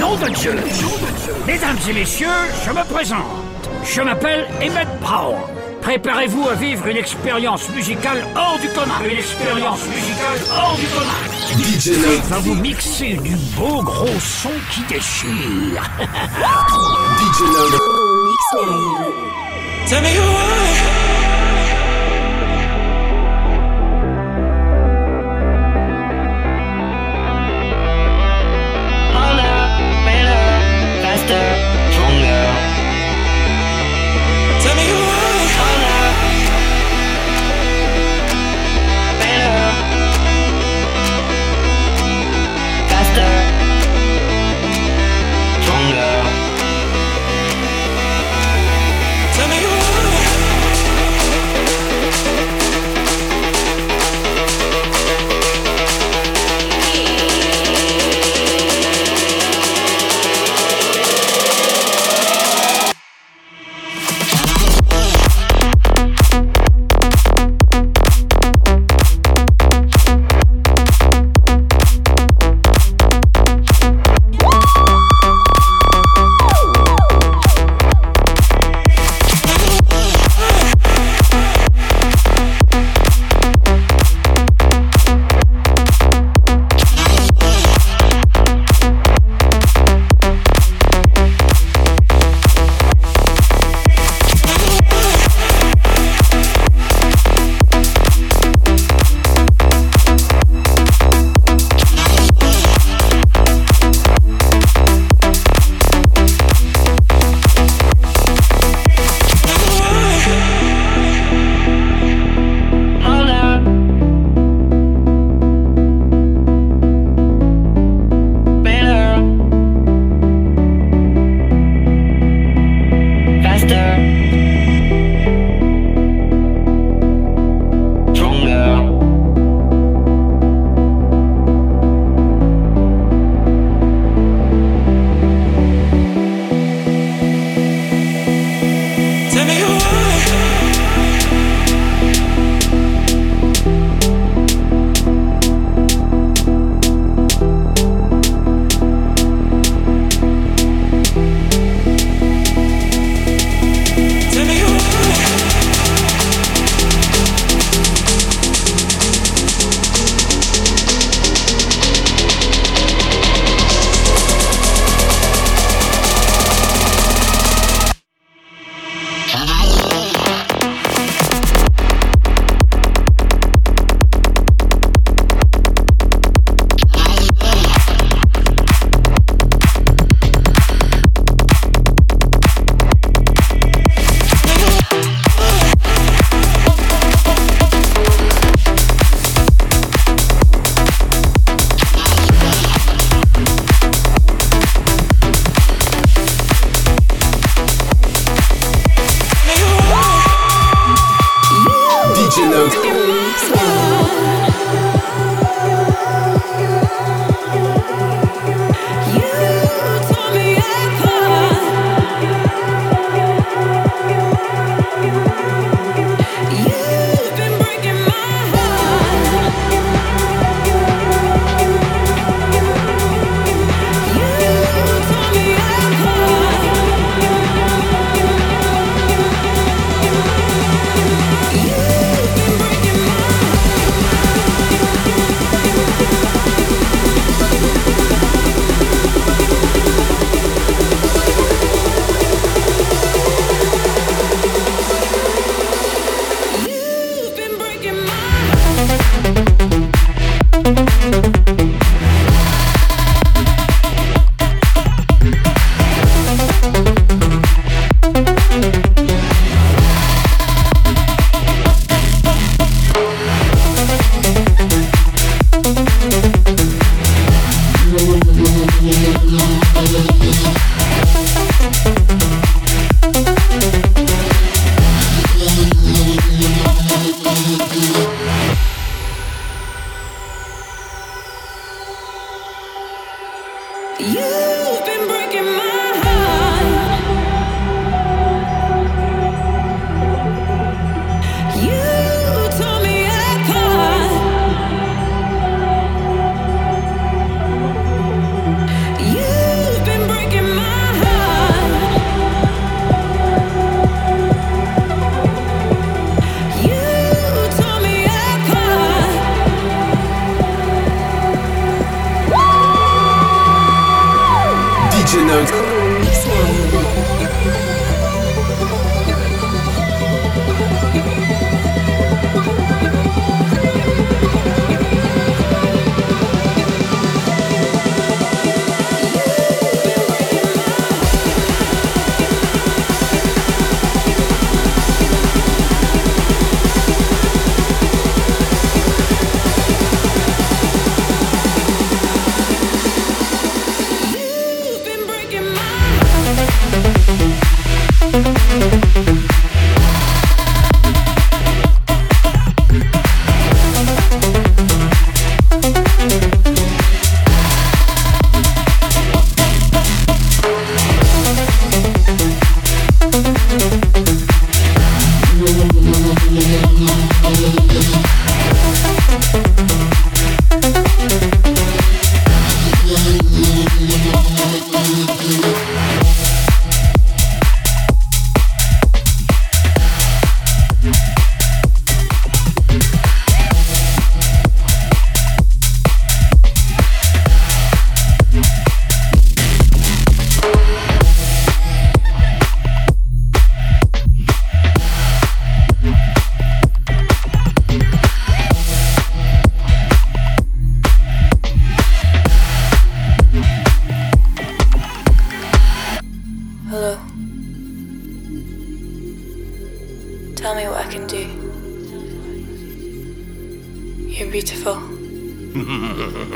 Nom de Dieu Mesdames et messieurs, je me présente. Je m'appelle Emmett Brown. Préparez-vous à vivre une expérience musicale hors du commun. Une expérience musicale hors du commun. DJ Node. Va vous mixer du beau gros son qui déchire. DJ Node. Tell me who I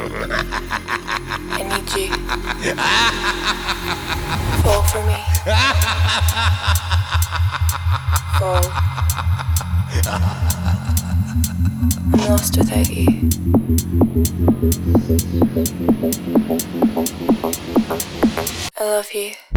I need you. Fall for me. Fall. I'm lost without you. I love you.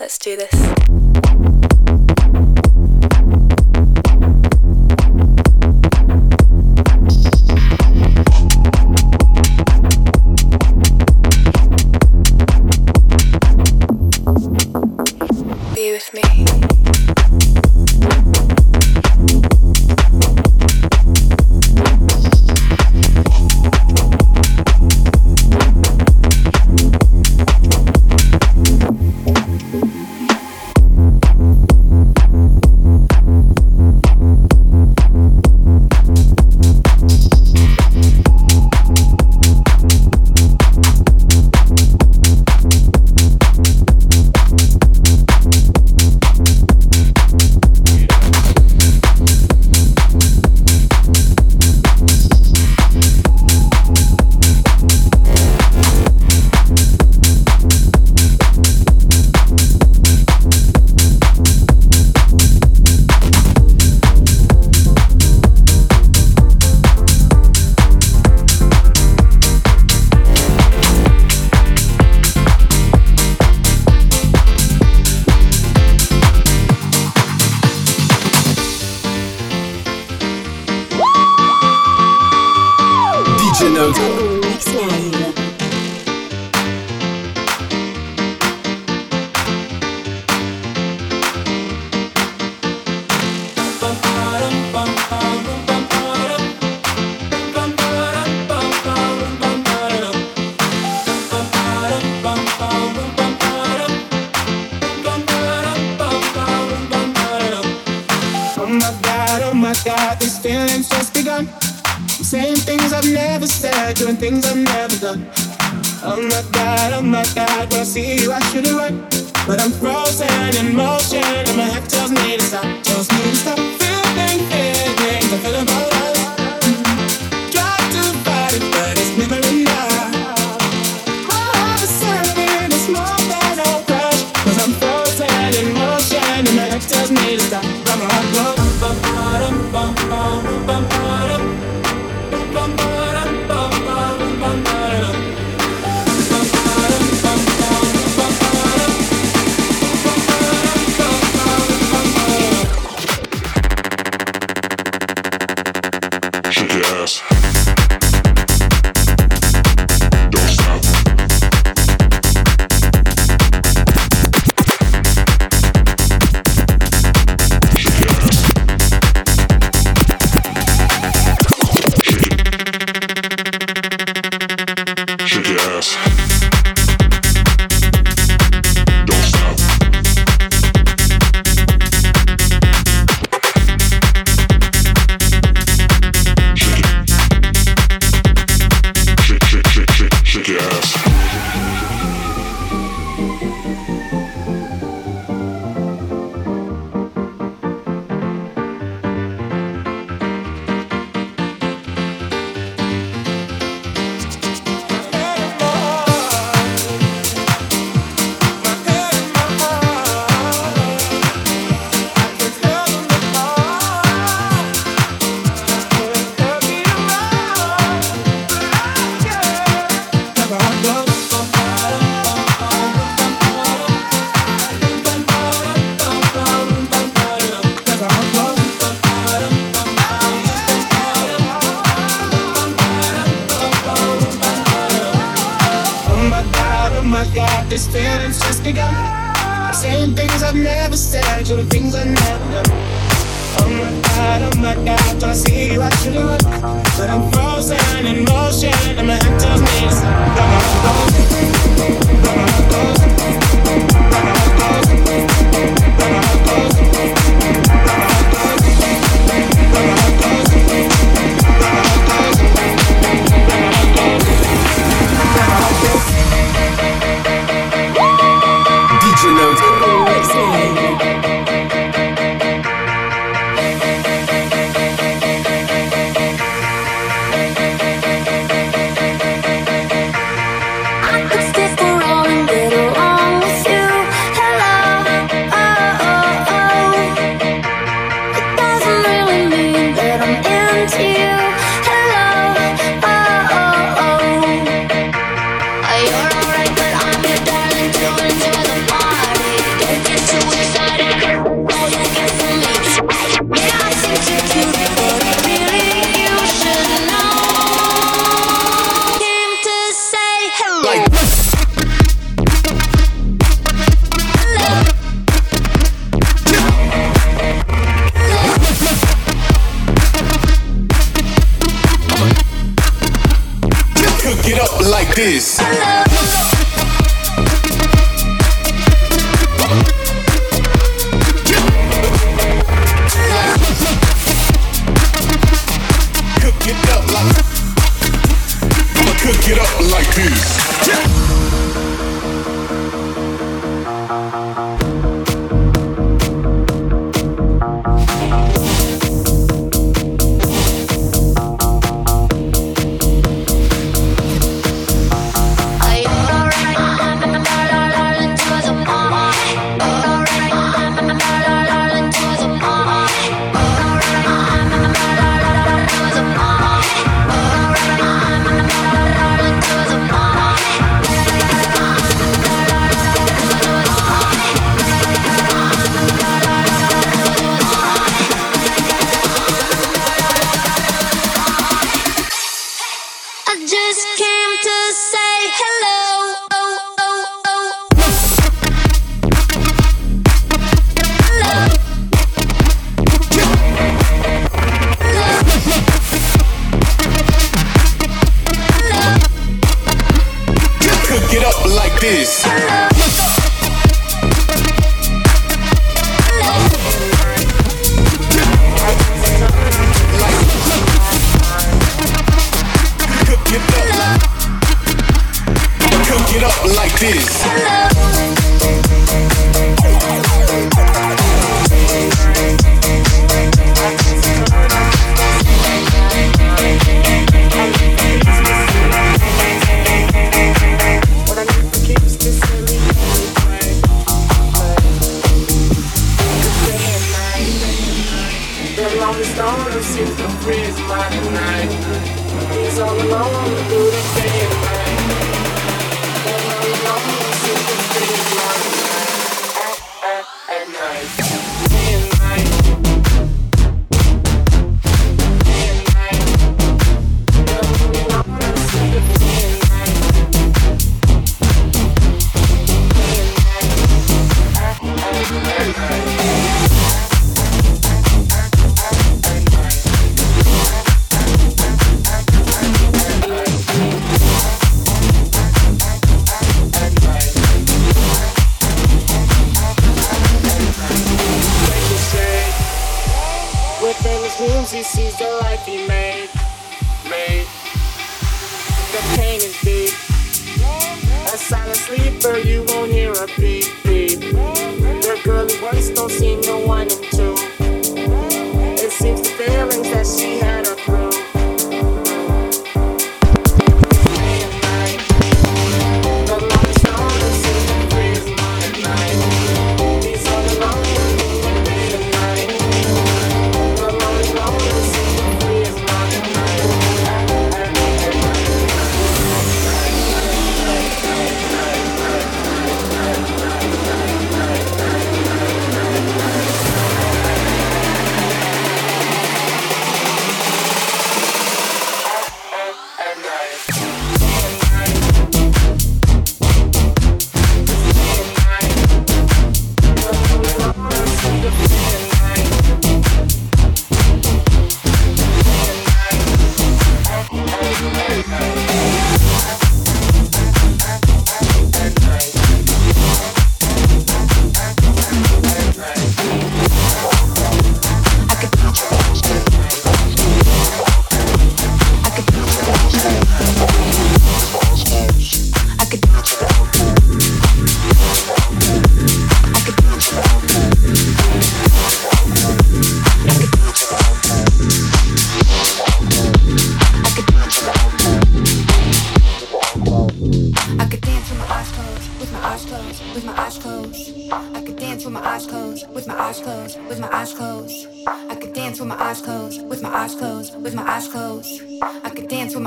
Let's do this. Girls. see you, I should've run. Touch. just begun. Saying things I've never said, doing things I've never done. Oh my god, oh my god, do I see you? I should but I'm frozen in motion, and my head tells me it's not. like this. could get up like this. Could get up like this. his wounds, he sees the life he made. Made. The pain is deep. A silent sleeper, you won't hear a beep beep. The girl who works don't seem no one him to. It seems the feelings that she had.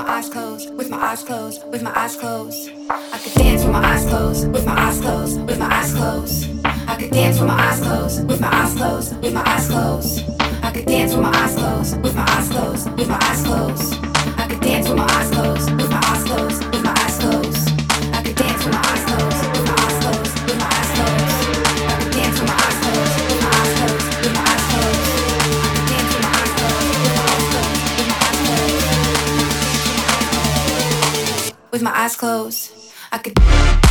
with my eyes closed, with my eyes closed. With my eyes closed, with my eyes closed, with my eyes closed. I could dance with my eyes closed, with my eyes closed, with my eyes closed. I could dance with my eyes closed, with my eyes closed, with my eyes closed. I could dance with my eyes closed, with my eyes closed, with my eyes closed. I could dance with my eyes with my eyes closed. I could.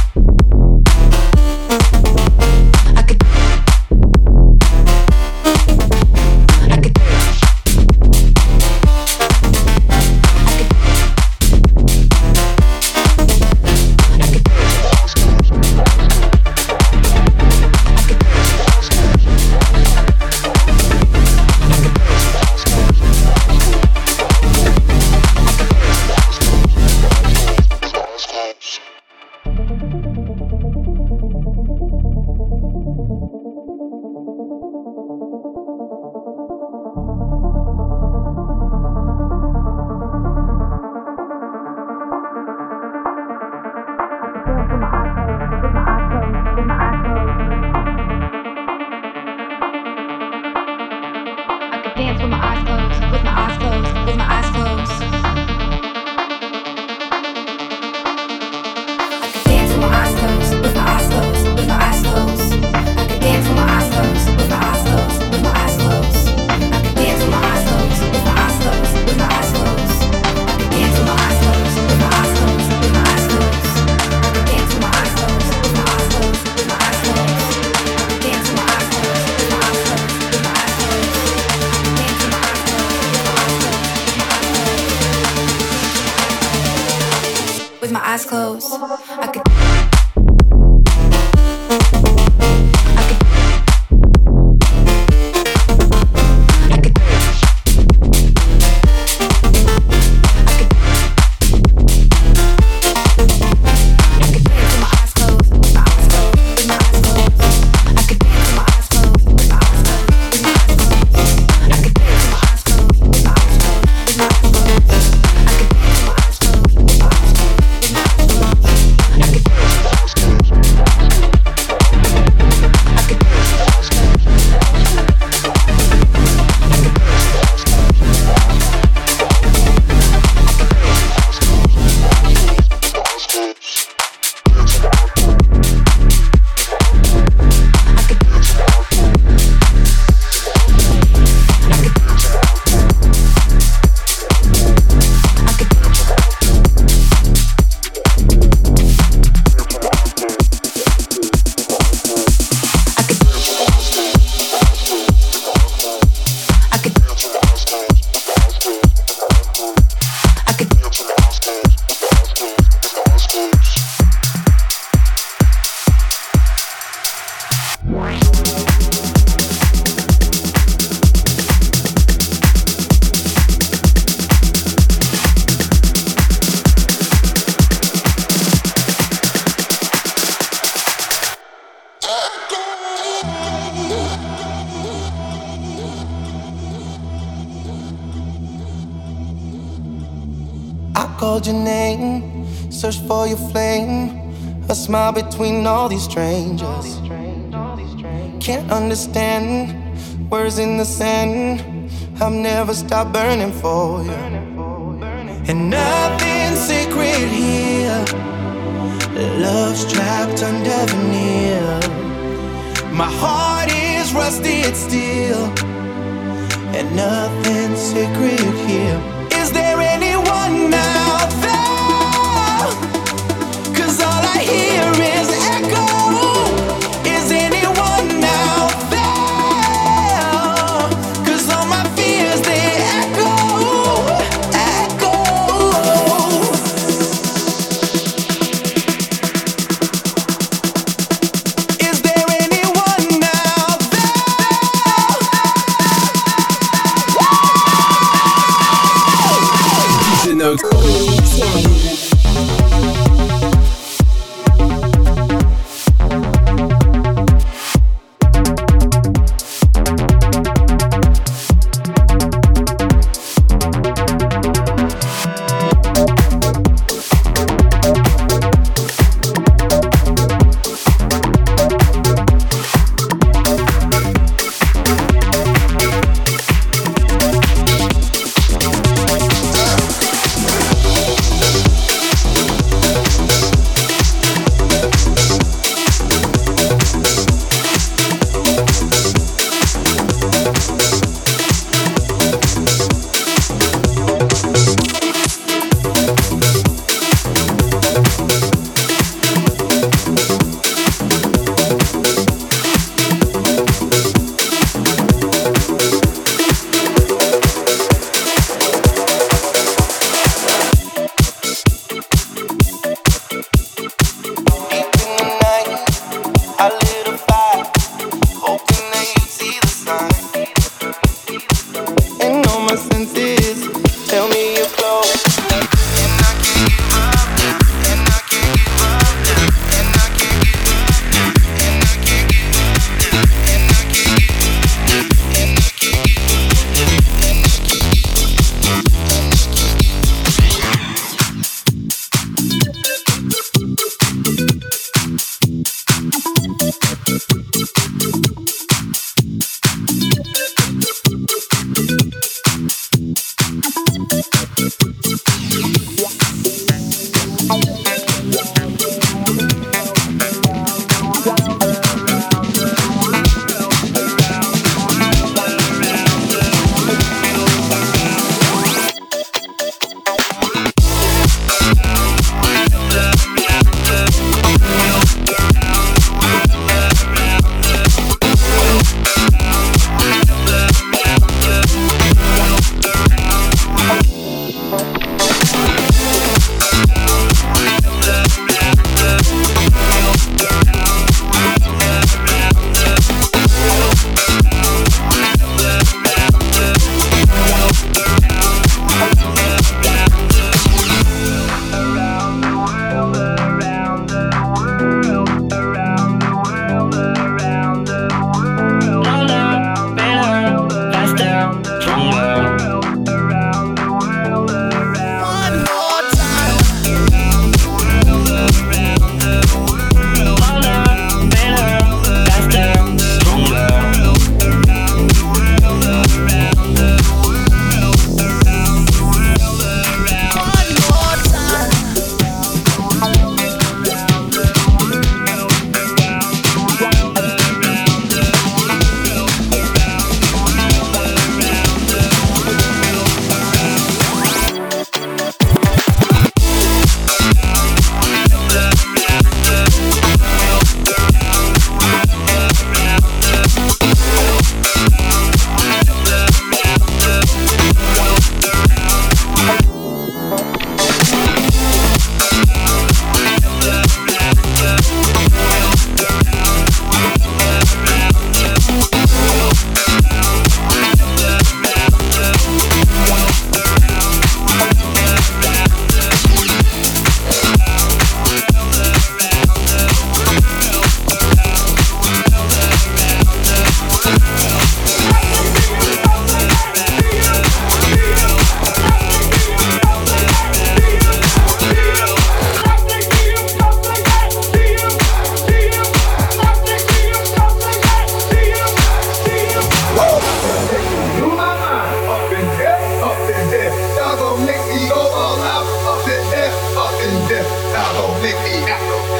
Called your name, searched for your flame. A smile between all these strangers. Can't understand words in the sand. I've never stopped burning for you. And nothing's sacred here. Love's trapped under veneer. My heart is rusted steel. And nothing's sacred here. Salvo me.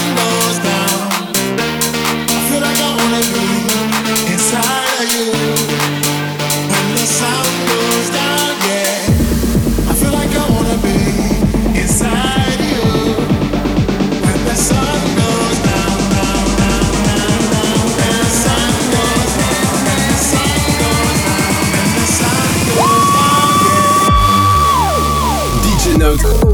Note.